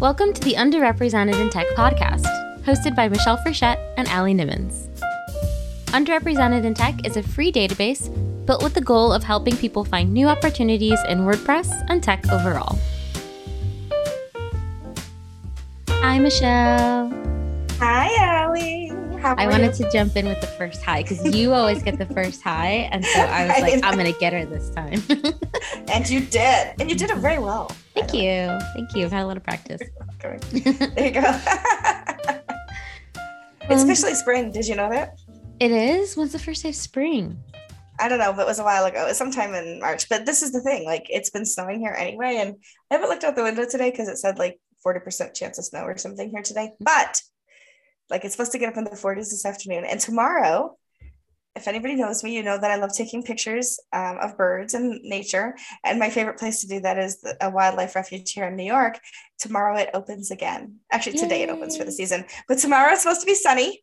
Welcome to the Underrepresented in Tech podcast, hosted by Michelle Frechette and Allie Nimmons. Underrepresented in Tech is a free database built with the goal of helping people find new opportunities in WordPress and tech overall. Hi, Michelle. Hi, Allie. How I wanted you? to jump in with the first high because you always get the first high. And so I was I like, know. I'm going to get her this time. And you did. And you did it very well. Thank you. Thank you. I've had a lot of practice. There you go. it's Um, officially spring. Did you know that? It is? When's the first day of spring? I don't know, but it was a while ago. It was sometime in March. But this is the thing. Like it's been snowing here anyway. And I haven't looked out the window today because it said like 40% chance of snow or something here today. But like it's supposed to get up in the 40s this afternoon. And tomorrow, if anybody knows me, you know that I love taking pictures um, of birds and nature. And my favorite place to do that is the, a wildlife refuge here in New York. Tomorrow it opens again. Actually, today it opens for the season. But tomorrow it's supposed to be sunny.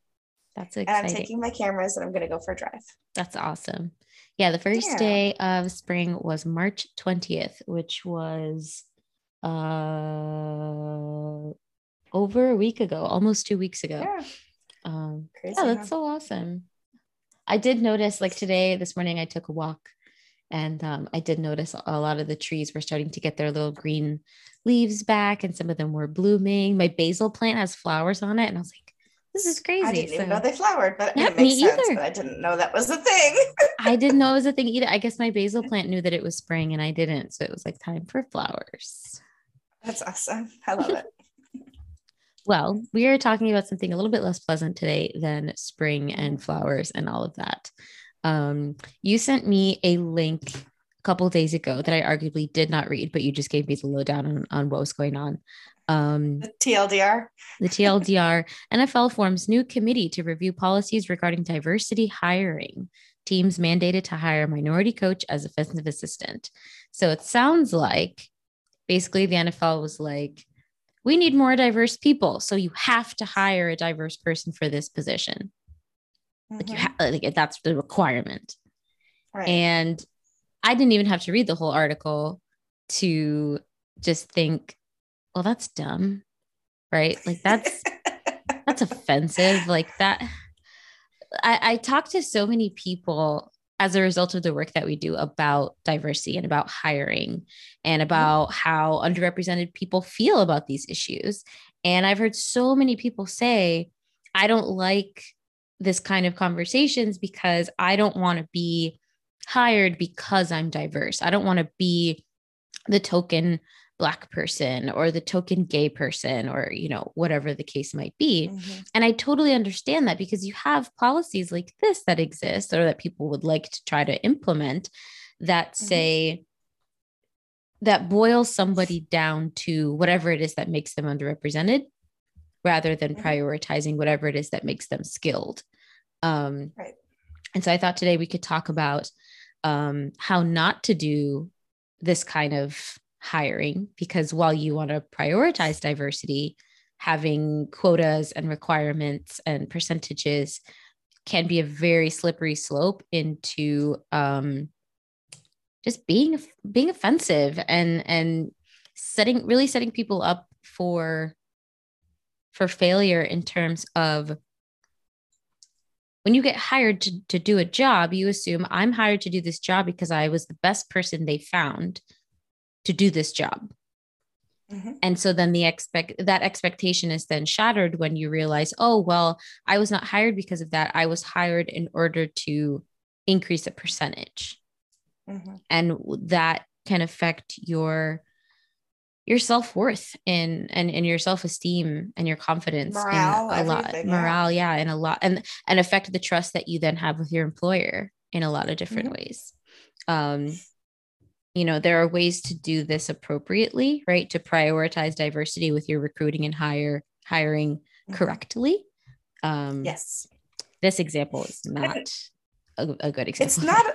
That's exciting. And I'm taking my cameras and I'm going to go for a drive. That's awesome. Yeah, the first Yeah. day of spring was March 20th, which was uh over a week ago, almost two weeks ago. Yeah. Um Crazy. yeah, huh? that's so awesome. I did notice like today, this morning I took a walk and um, I did notice a lot of the trees were starting to get their little green leaves back and some of them were blooming. My basil plant has flowers on it and I was like, this is crazy. I didn't even know they flowered, but Yeah, it makes me sense. either. But I didn't know that was a thing. I didn't know it was a thing either. I guess my basil plant knew that it was spring and I didn't. So it was like time for flowers. That's awesome. I love it. Well, we are talking about something a little bit less pleasant today than spring and flowers and all of that. Um, you sent me a link a couple days ago that I arguably did not read, but you just gave me the lowdown on, on what was going on. Um, The TLDR. the TLDR NFL forms new committee to review policies regarding diversity hiring. Teams mandated to hire a minority coach as offensive assistant. So it sounds like basically the NFL was like, we need more diverse people. So you have to hire a diverse person for this position. Like you Mhm. have, like that's the requirement. Right. And I didn't even have to read the whole article to just think, well, that's dumb. Right. Like that's that's offensive. Like that. I, I talked to so many people as a result of the work that we do about diversity and about hiring and mm-hmm. about how underrepresented people feel about these issues. And I've heard so many people say, I don't like this kind of conversations because I don't want to be hired because I'm diverse. I don't want to be the token black person or the token gay person or you know whatever the case might be Mhm. and i totally understand that because you have policies like this that exist or that people would like to try to implement that Mhm. say that boil somebody down to whatever it is that makes them underrepresented rather than Mhm. prioritizing whatever it is that makes them skilled um, Right. and so i thought today we could talk about um, how not to do this kind of hiring because while you want to prioritize diversity having quotas and requirements and percentages can be a very slippery slope into um, just being being offensive and and setting really setting people up for for failure in terms of when you get hired to, to do a job you assume i'm hired to do this job because i was the best person they found to do this job Mhm. and so then the expect that expectation is then shattered when you realize oh well i was not hired because of that i was hired in order to increase a percentage Mhm. and that can affect your your self-worth in and, in your self-esteem and your confidence Morale, in a lot everything, yeah. morale yeah and a lot and and affect the trust that you then have with your employer in a lot of different Mhm. ways um you know there are ways to do this appropriately right to prioritize diversity with your recruiting and hire hiring Mhm. correctly um Yes. this example is not a, a good example It's not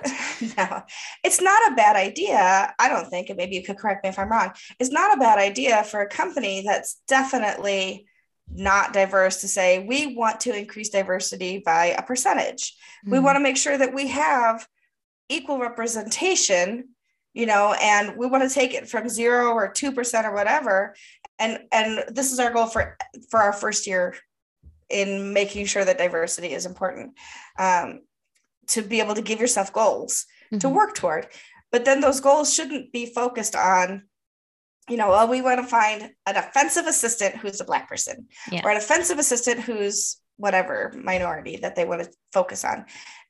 no, it's not a bad idea. I don't think, and maybe you could correct me if I'm wrong. It's not a bad idea for a company that's definitely not diverse to say we want to increase diversity by a percentage. We Mhm. want to make sure that we have equal representation you know, and we want to take it from zero or two percent or whatever. And and this is our goal for for our first year in making sure that diversity is important. Um, to be able to give yourself goals mm-hmm. to work toward. But then those goals shouldn't be focused on, you know, well, we want to find an offensive assistant who's a black person yeah. or an offensive assistant who's whatever minority that they want to focus on,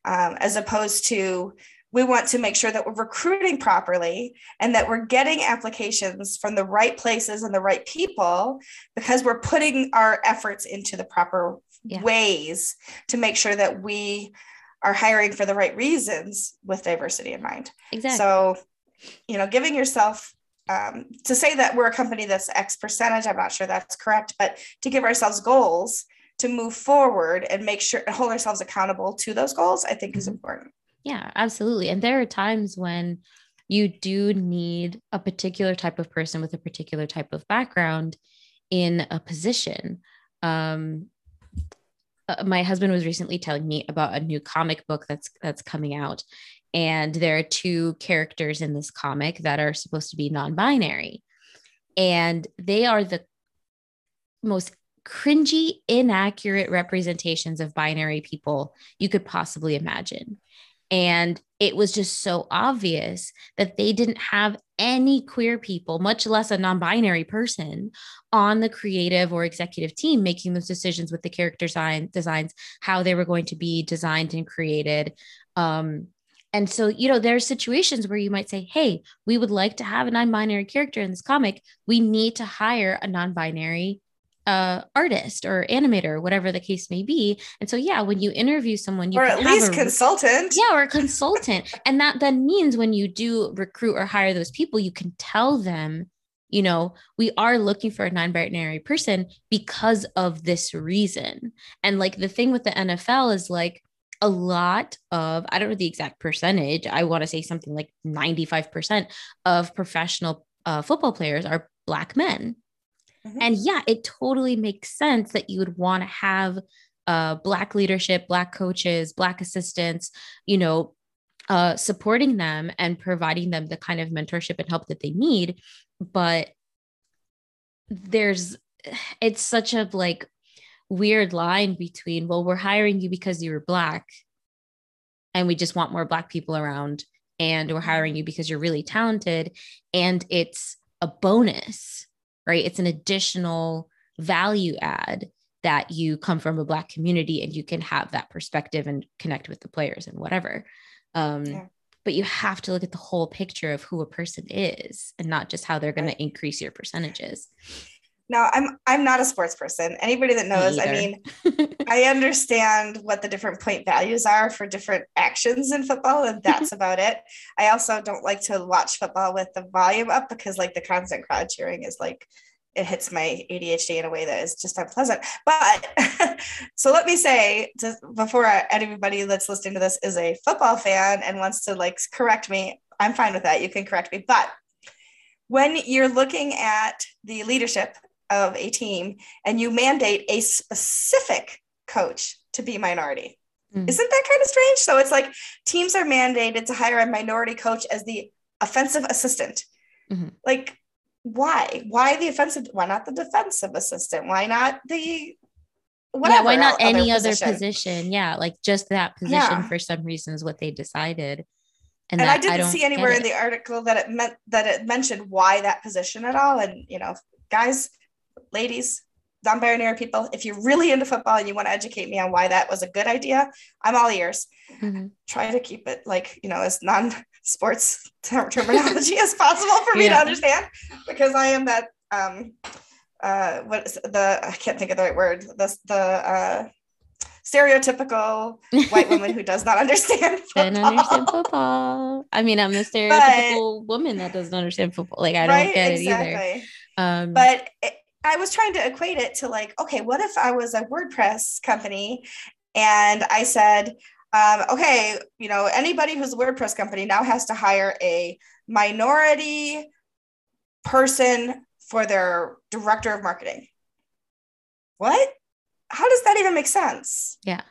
um, as opposed to we want to make sure that we're recruiting properly and that we're getting applications from the right places and the right people because we're putting our efforts into the proper yeah. ways to make sure that we are hiring for the right reasons with diversity in mind. Exactly. So, you know, giving yourself um, to say that we're a company that's X percentage, I'm not sure that's correct, but to give ourselves goals to move forward and make sure and hold ourselves accountable to those goals, I think is mm-hmm. important. Yeah, absolutely. And there are times when you do need a particular type of person with a particular type of background in a position. Um, uh, my husband was recently telling me about a new comic book that's that's coming out and there are two characters in this comic that are supposed to be non-binary and they are the most cringy inaccurate representations of binary people you could possibly imagine and it was just so obvious that they didn't have any queer people, much less a non binary person, on the creative or executive team making those decisions with the character design, designs, how they were going to be designed and created. Um, and so, you know, there are situations where you might say, hey, we would like to have a non binary character in this comic. We need to hire a non binary uh, artist or animator, whatever the case may be. And so, yeah, when you interview someone, you or at least a, consultant, yeah, or a consultant, and that then means when you do recruit or hire those people, you can tell them, you know, we are looking for a non-binary person because of this reason. And like the thing with the NFL is like a lot of I don't know the exact percentage. I want to say something like ninety five percent of professional uh, football players are black men Mm-hmm. And yeah, it totally makes sense that you would want to have uh, Black leadership, Black coaches, Black assistants, you know, uh, supporting them and providing them the kind of mentorship and help that they need. But there's, it's such a like weird line between, well, we're hiring you because you're Black and we just want more Black people around, and we're hiring you because you're really talented. And it's a bonus right? It's an additional value add that you come from a black community and you can have that perspective and connect with the players and whatever. Um, yeah. But you have to look at the whole picture of who a person is and not just how they're going to increase your percentages. Now, I'm I'm not a sports person. Anybody that knows, I mean, I understand what the different point values are for different actions in football, and that's about it. I also don't like to watch football with the volume up because, like, the constant crowd cheering is like it hits my ADHD in a way that is just unpleasant. But so let me say, to, before anybody that's listening to this is a football fan and wants to like correct me, I'm fine with that. You can correct me, but when you're looking at the leadership of a team and you mandate a specific coach to be minority. Mm-hmm. Isn't that kind of strange? So it's like teams are mandated to hire a minority coach as the offensive assistant. Mm-hmm. Like, why? Why the offensive? Why not the defensive assistant? Why not the Whatever, yeah, why not any other position? position? Yeah, like just that position yeah. for some reason is what they decided. And, and that, I didn't I see anywhere in the article that it meant that it mentioned why that position at all. And you know, guys, ladies, non-binary people, if you're really into football and you want to educate me on why that was a good idea, I'm all ears. Mm-hmm. Try to keep it like, you know, as non-sports terminology as possible for me yeah. to understand because I am that um uh what is the I can't think of the right word. The the uh stereotypical white woman who does not understand football. Understand football. I mean, I'm the stereotypical but, woman that doesn't understand football. Like I don't right? get exactly. it either. Um, but it, I was trying to equate it to like, okay, what if I was a WordPress company and I said, um, okay, you know, anybody who's a WordPress company now has to hire a minority person for their director of marketing. What? How does that even make sense? Yeah.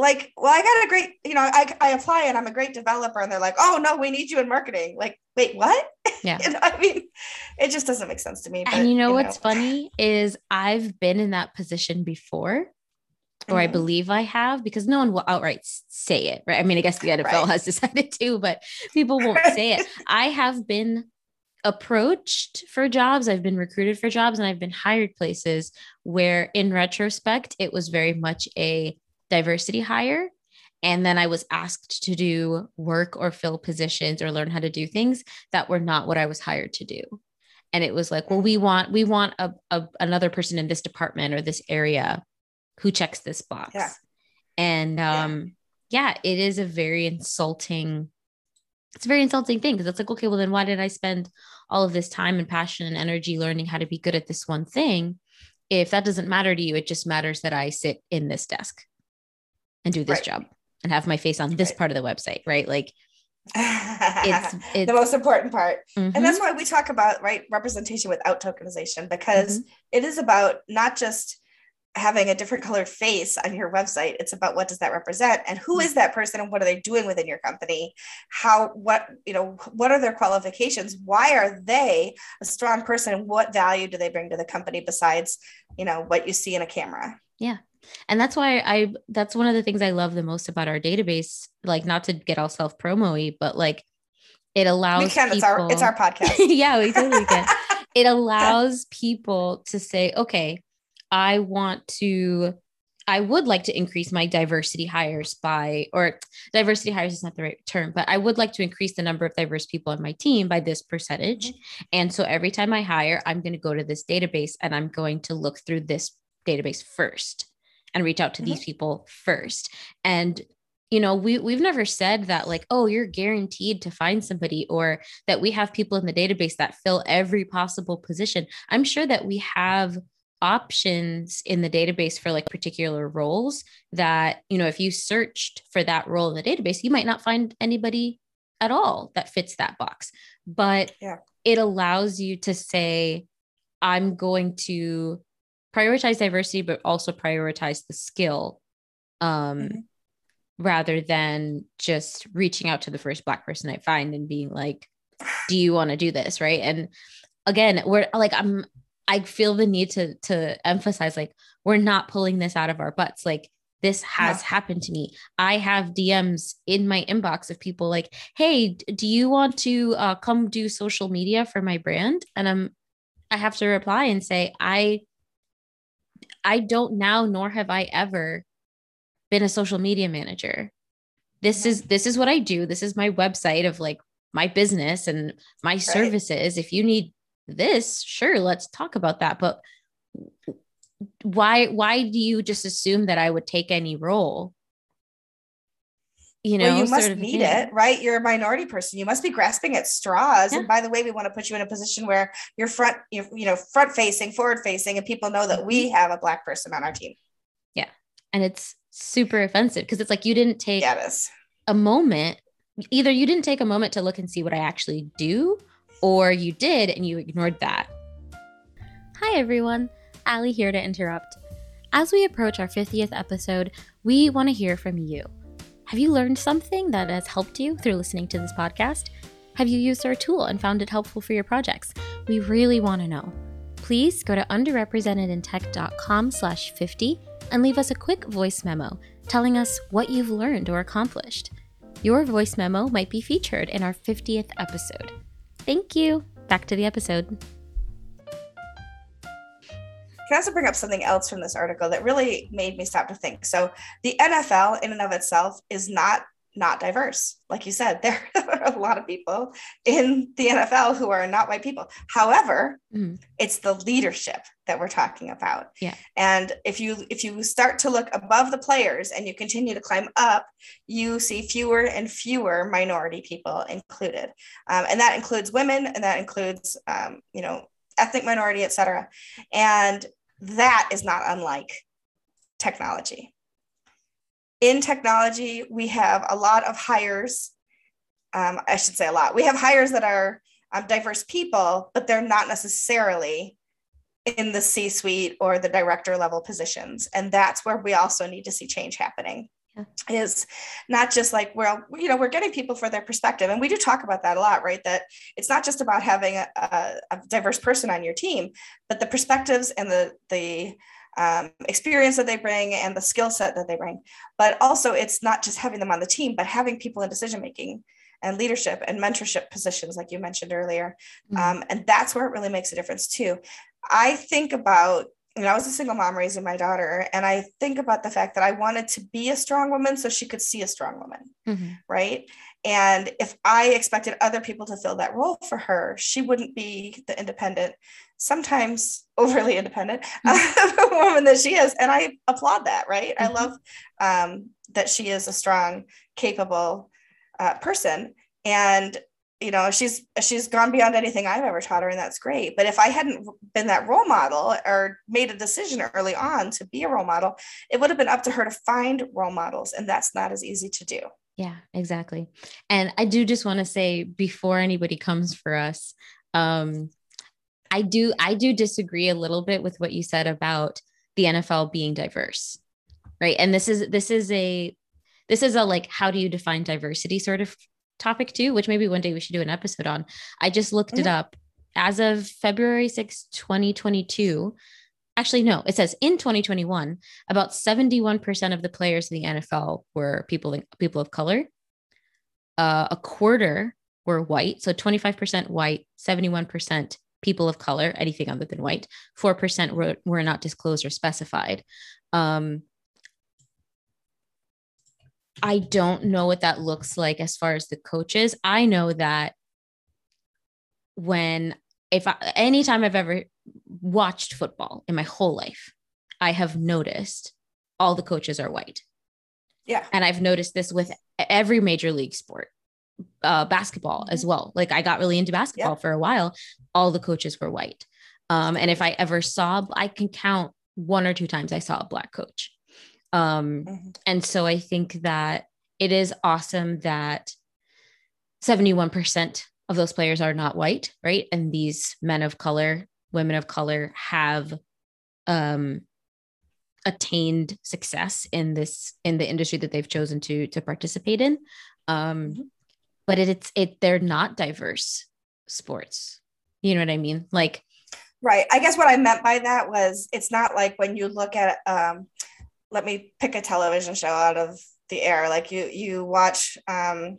Like, well, I got a great, you know, I, I apply and I'm a great developer. And they're like, oh, no, we need you in marketing. Like, wait, what? Yeah. you know, I mean, it just doesn't make sense to me. But, and you know what's funny is I've been in that position before, or I Mhm. believe I have, because no one will outright say it, right? I mean, I guess the NFL Right. has decided to, but people won't say it. I have been approached for jobs, I've been recruited for jobs, and I've been hired places where, in retrospect, it was very much a diversity hire. And then I was asked to do work or fill positions or learn how to do things that were not what I was hired to do. And it was like, well, we want we want a, a another person in this department or this area who checks this box. Yeah. And Yeah. um, yeah, it is a very insulting it's a very insulting thing because it's like, okay, well, then why did I spend all of this time and passion and energy learning how to be good at this one thing? If that doesn't matter to you, it just matters that I sit in this desk and do this Right. job and have my face on this Right. part of the website, right? Like it's it's the most important part. mhm, And that's why we talk about right representation without tokenization because it is about not just having a different colored face on your website it's about what does that represent and who is that person and what are they doing within your company how what you know what are their qualifications why are they a strong person what value do they bring to the company besides you know what you see in a camera and that's why I that's one of the things I love the most about our database. Like, not to get all self promo but like it allows we can it's our it's our podcast yeah, we totally can. it allows people to say, okay, I want to, I would like to increase my diversity hires by, or diversity hires is not the right term, but I would like to increase the number of diverse people on my team by this percentage. Mm-hmm. And so every time I hire, I'm going to go to this database and I'm going to look through this database first and reach out to these mm-hmm. people first. And you know, we we've never said that like, oh, you're guaranteed to find somebody or that we have people in the database that fill every possible position. I'm sure that we have options in the database for like particular roles that, you know, if you searched for that role in the database, you might not find anybody at all that fits that box. But Yeah. it allows you to say, I'm going to prioritize diversity, but also prioritize the skill. Um, Mhm. rather than just reaching out to the first black person I find and being like, do you want to do this? Right. And again, we're like, I'm, I feel the need to, to emphasize like, we're not pulling this out of our butts. Like this has No. happened to me. I have DMs in my inbox of people like, Hey, do you want to uh, come do social media for my brand? And I'm, I have to reply and say, I, I don't now, nor have I ever been a social media manager. This mm-hmm. is this is what I do. This is my website of like my business and my services. If you need this, sure, let's talk about that. But why why do you just assume that I would take any role? You know, well, you must sort of need thing. it, right? You're a minority person. You must be grasping at straws. Yeah. And by the way, we want to put you in a position where you're front, you're, you know, front facing, forward facing, and people know that we Mm-hmm. have a black person on our team. Yeah. And it's super offensive because it's like you didn't take Yeah, a moment either you didn't take a moment to look and see what I actually do, or you did and you ignored that. Hi everyone, Allie here to interrupt. As we approach our 50th episode, we want to hear from you. Have you learned something that has helped you through listening to this podcast? Have you used our tool and found it helpful for your projects? We really want to know. Please go to underrepresentedintech.com slash 50 and leave us a quick voice memo telling us what you've learned or accomplished. Your voice memo might be featured in our 50th episode. Thank you. Back to the episode. Can I also bring up something else from this article that really made me stop to think? So the NFL in and of itself is not not diverse. Like you said, there are a lot of people in the NFL who are not white people. However, Mhm. it's the leadership that we're talking about. Yeah. And if you if you start to look above the players and you continue to climb up, you see fewer and fewer minority people included, um, and that includes women, and that includes um, you know ethnic minority, et cetera. And that is not unlike technology. In technology, we have a lot of hires. Um, I should say a lot. We have hires that are um, diverse people, but they're not necessarily in the C suite or the director level positions. And that's where we also need to see change happening yeah. is not just like well you know we're getting people for their perspective and we do talk about that a lot right that it's not just about having a, a, diverse person on your team but the perspectives and the the um, experience that they bring and the skill set that they bring but also it's not just having them on the team but having people in decision making and leadership and mentorship positions like you mentioned earlier mm-hmm. um, and that's where it really makes a difference too i think about you know, I was a single mom raising my daughter, and I think about the fact that I wanted to be a strong woman so she could see a strong woman, mm-hmm. right? And if I expected other people to fill that role for her, she wouldn't be the independent, sometimes overly independent mm-hmm. woman that she is. And I applaud that, right? Mm-hmm. I love um, that she is a strong, capable uh, person. And you know she's she's gone beyond anything i've ever taught her and that's great. But if i hadn't been that role model or made a decision early on to be a role model it would have been up to her to find role models and that's not as easy to do. Yeah exactly. And i do just want to say before anybody comes for us um i do i do disagree a little bit with what you said about the nfl being diverse right? And this is this is a this is a like how do you define diversity sort of topic too, which maybe one day we should do an episode on. I just looked mm-hmm. it up. As of February 6, 2022, actually, no, it says in 2021, about 71% of the players in the NFL were people, people of color. Uh, a quarter were white. So 25% white, 71% people of color, anything other than white, 4% were, were not disclosed or specified. Um, I don't know what that looks like as far as the coaches. I know that when if I, anytime I've ever watched football in my whole life, I have noticed all the coaches are white. Yeah. And I've noticed this with every major league sport, uh, basketball mm-hmm. as well. Like I got really into basketball yeah. for a while. All the coaches were white. Um, and if I ever saw, I can count one or two times I saw a black coach. Um, mm-hmm. And so I think that it is awesome that 71% of those players are not white, right? And these men of color, women of color have um, attained success in this in the industry that they've chosen to to participate in. Um, mm-hmm. but it, it's it they're not diverse sports. You know what I mean? Like Right. I guess what I meant by that was it's not like when you look at um, let me pick a television show out of the air. Like you you watch um,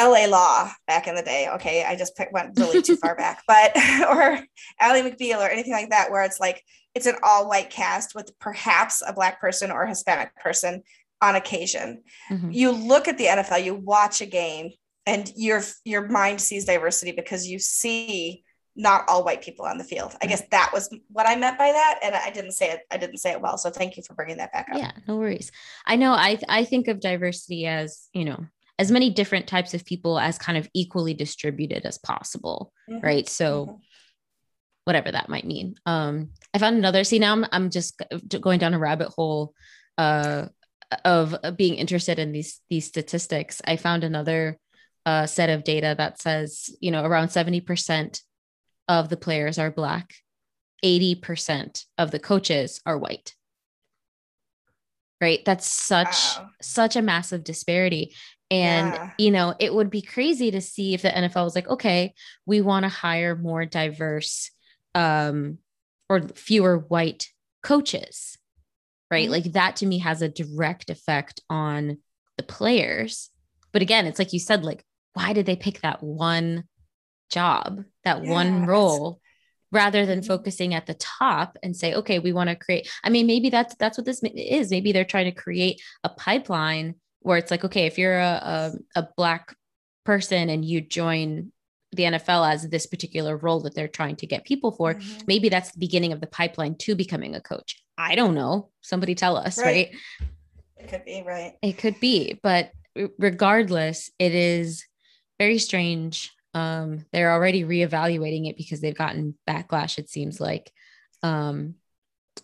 LA Law back in the day. Okay, I just picked, went really too far back, but or Ally McBeal or anything like that, where it's like it's an all white cast with perhaps a black person or Hispanic person on occasion. Mm-hmm. You look at the NFL, you watch a game, and your your mind sees diversity because you see not all white people on the field. I guess that was what I meant by that, and I didn't say it. I didn't say it well. So thank you for bringing that back up. Yeah, no worries. I know. I I think of diversity as you know as many different types of people as kind of equally distributed as possible, mm-hmm. right? So. Mm-hmm. Whatever that might mean. Um, I found another. See, now I'm I'm just going down a rabbit hole, uh, of being interested in these these statistics. I found another uh, set of data that says, you know, around 70% of the players are black 80% of the coaches are white right that's such wow. such a massive disparity and yeah. you know it would be crazy to see if the NFL was like okay we want to hire more diverse um or fewer white coaches right mm-hmm. like that to me has a direct effect on the players but again it's like you said like why did they pick that one job, that yes. one role rather than mm-hmm. focusing at the top and say okay we want to create i mean maybe that's that's what this is maybe they're trying to create a pipeline where it's like okay if you're a, a, a black person and you join the NFL as this particular role that they're trying to get people for. Mm-hmm. Maybe that's the beginning of the pipeline to becoming a coach. I don't know. Somebody tell us, right? right? It could be, right? It could be, but regardless, it is very strange um, they're already reevaluating it because they've gotten backlash, it seems like. Um,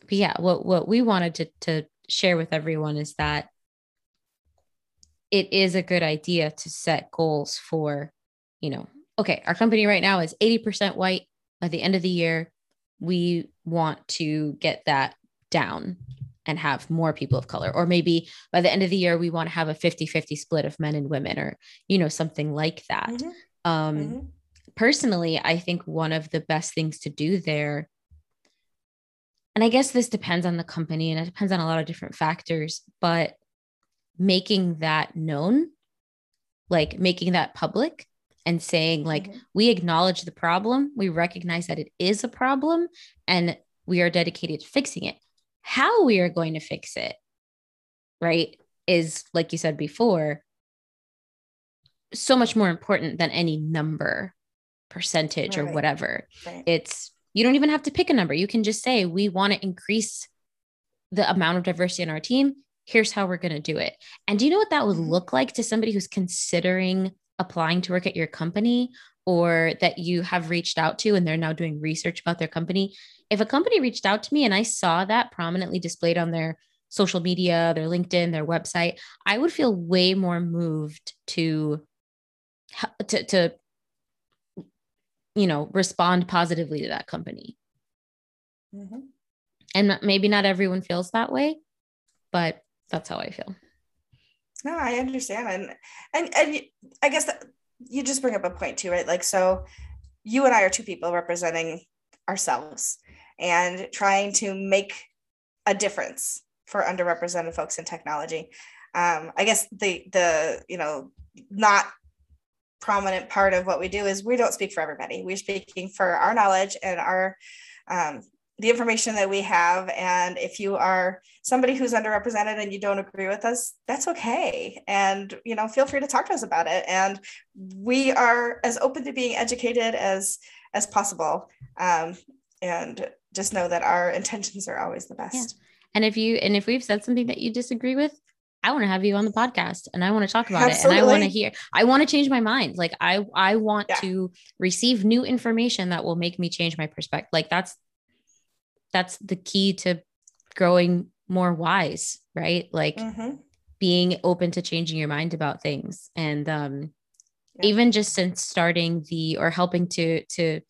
but yeah, what, what we wanted to, to share with everyone is that it is a good idea to set goals for, you know, okay, our company right now is 80% white. By the end of the year, we want to get that down and have more people of color or maybe by the end of the year we want to have a 50-50 split of men and women or you know something like that Mhm, um mhm. personally i think one of the best things to do there and i guess this depends on the company and it depends on a lot of different factors but making that known like making that public and saying like Mhm. we acknowledge the problem we recognize that it is a problem and we are dedicated to fixing it how we are going to fix it right is like you said before so much more important than any number percentage or whatever. Right. it's you don't even have to pick a number. You can just say we want to increase the amount of diversity in our team. Here's how we're going to do it. And do you know what that would Mhm. look like to somebody who's considering applying to work at your company or that you have reached out to and they're now doing research about their company? If a company reached out to me and i saw that prominently displayed on their social media their linkedin their website i would feel way more moved to to, to you know respond positively to that company Mhm. and maybe not everyone feels that way but that's how i feel No, I understand, and and and I guess that you just bring up a point too, right? Like, so you and I are two people representing ourselves and trying to make a difference for underrepresented folks in technology. Um, I guess the the you know not prominent part of what we do is we don't speak for everybody. We're speaking for our knowledge and our um, the information that we have. And if you are somebody who's underrepresented and you don't agree with us, that's okay. And you know, feel free to talk to us about it. And we are as open to being educated as as possible. Um, and just know that our intentions are always the best. and if you and if we've said something that you disagree with i want to have you on the podcast and i want to talk about it and i want to hear i want to change my mind like i i want Yeah. to receive new information that will make me change my perspective like that's that's the key to growing more wise right like Mhm. being open to changing your mind about things and um Yeah. even just since starting the or helping to to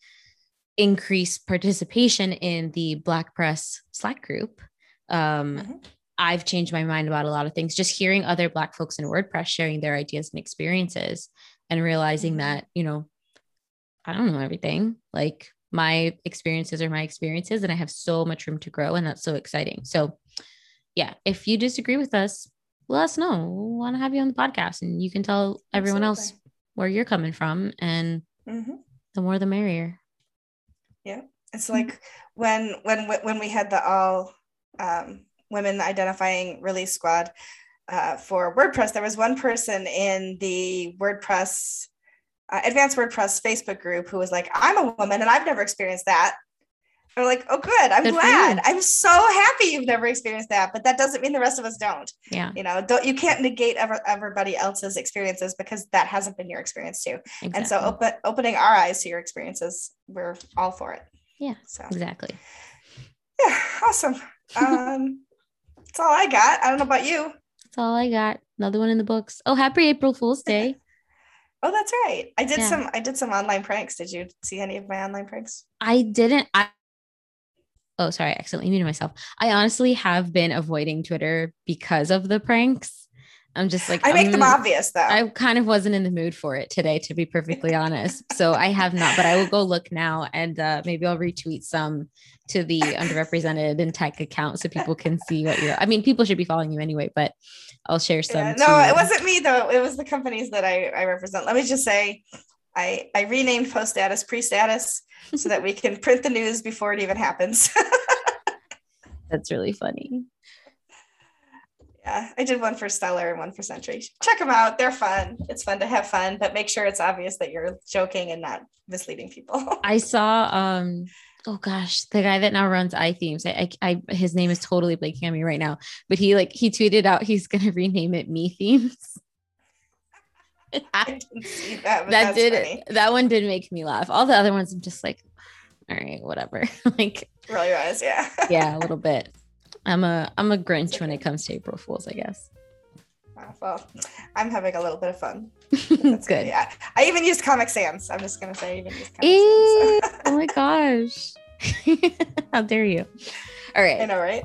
increase participation in the black press slack group um Mhm. I've changed my mind about a lot of things. Just hearing other black folks in wordpress sharing their ideas and experiences and realizing Mhm. that you know i don't know everything. Like my experiences are my experiences and i have so much room to grow and that's so exciting. So yeah if you disagree with us let us know. We want to have you on the podcast and you can tell everyone else where you're coming from and Mhm. the more the merrier. Yeah, It's like when when when we had the all um, women identifying release squad uh, for WordPress. There was one person in the WordPress uh, advanced WordPress Facebook group who was like, "I'm a woman and I've never experienced that." I'm like, "Oh, good. I'm Good glad. I'm so happy you've never experienced that." But that doesn't mean the rest of us don't. yeah You know, don't you can't negate ever, everybody else's experiences because that hasn't been your experience too. exactly. And so, open, opening our eyes to your experiences, we're all for it. Yeah. So exactly yeah, awesome. Um, that's all I got. I don't know about you. that's all i got another one in the books oh happy april fool's day Oh, that's right. I did Yeah. some. I did some online pranks. Did you see any of my online pranks? I didn't. I oh, sorry, I accidentally muted myself. I honestly have been avoiding Twitter because of the pranks. I'm just like I make them I'm- obvious though. I kind of wasn't in the mood for it today, to be perfectly honest. So I have not, but I will go look now and uh, maybe I'll retweet some to the underrepresented in tech account so people can see what you're. I mean, people should be following you anyway, but I'll share some. Yeah, no, to- it wasn't me though. It was the companies that I, I represent. Let me just say, I I renamed post status pre status so that we can print the news before it even happens. That's really funny. Yeah, I did one for Stellar and one for Century. Check them out. They're fun. It's fun to have fun, but make sure it's obvious that you're joking and not misleading people. I saw um oh gosh, the guy that now runs iThemes. I, I, I his name is totally blanking on me right now, but he like he tweeted out he's gonna rename it Me Themes. I didn't see that. But that did funny. that one did make me laugh. All the other ones I'm just like, all right, whatever. like, Roll your eyes. Yeah. yeah, a little bit. I'm a I'm a Grinch when it comes to April Fools, I guess. Well, I'm having a little bit of fun. That's Good. Yeah. I even used Comic Sans. I'm just gonna say I even used Comic Ew, Sans. oh my gosh. How dare you? All right. I know, right?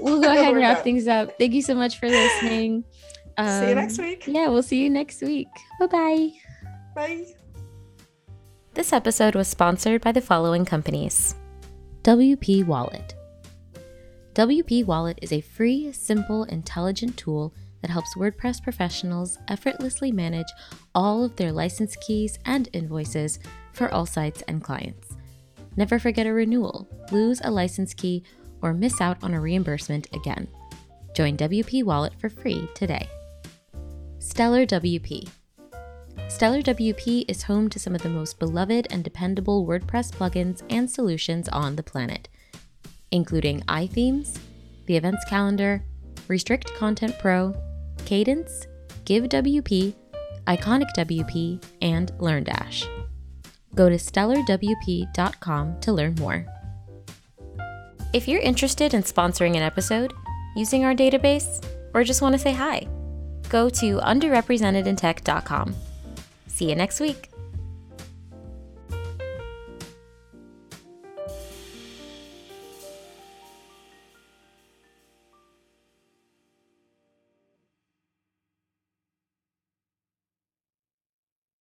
we'll go ahead and wrap done. things up. Thank you so much for listening. See you next Um, week. Yeah, we'll see you next week. Bye bye. Bye. This episode was sponsored by the following companies WP Wallet. WP Wallet is a free, simple, intelligent tool that helps WordPress professionals effortlessly manage all of their license keys and invoices for all sites and clients. Never forget a renewal, lose a license key, or miss out on a reimbursement again. Join WP Wallet for free today. Stellar WP. Stellar WP is home to some of the most beloved and dependable WordPress plugins and solutions on the planet, including iThemes, the Events Calendar, Restrict Content Pro, Kadence, Give WP, Iconic WP, and LearnDash. Go to stellarwp.com to learn more. If you're interested in sponsoring an episode, using our database, or just want to say hi, go to underrepresentedintech.com. See you next week.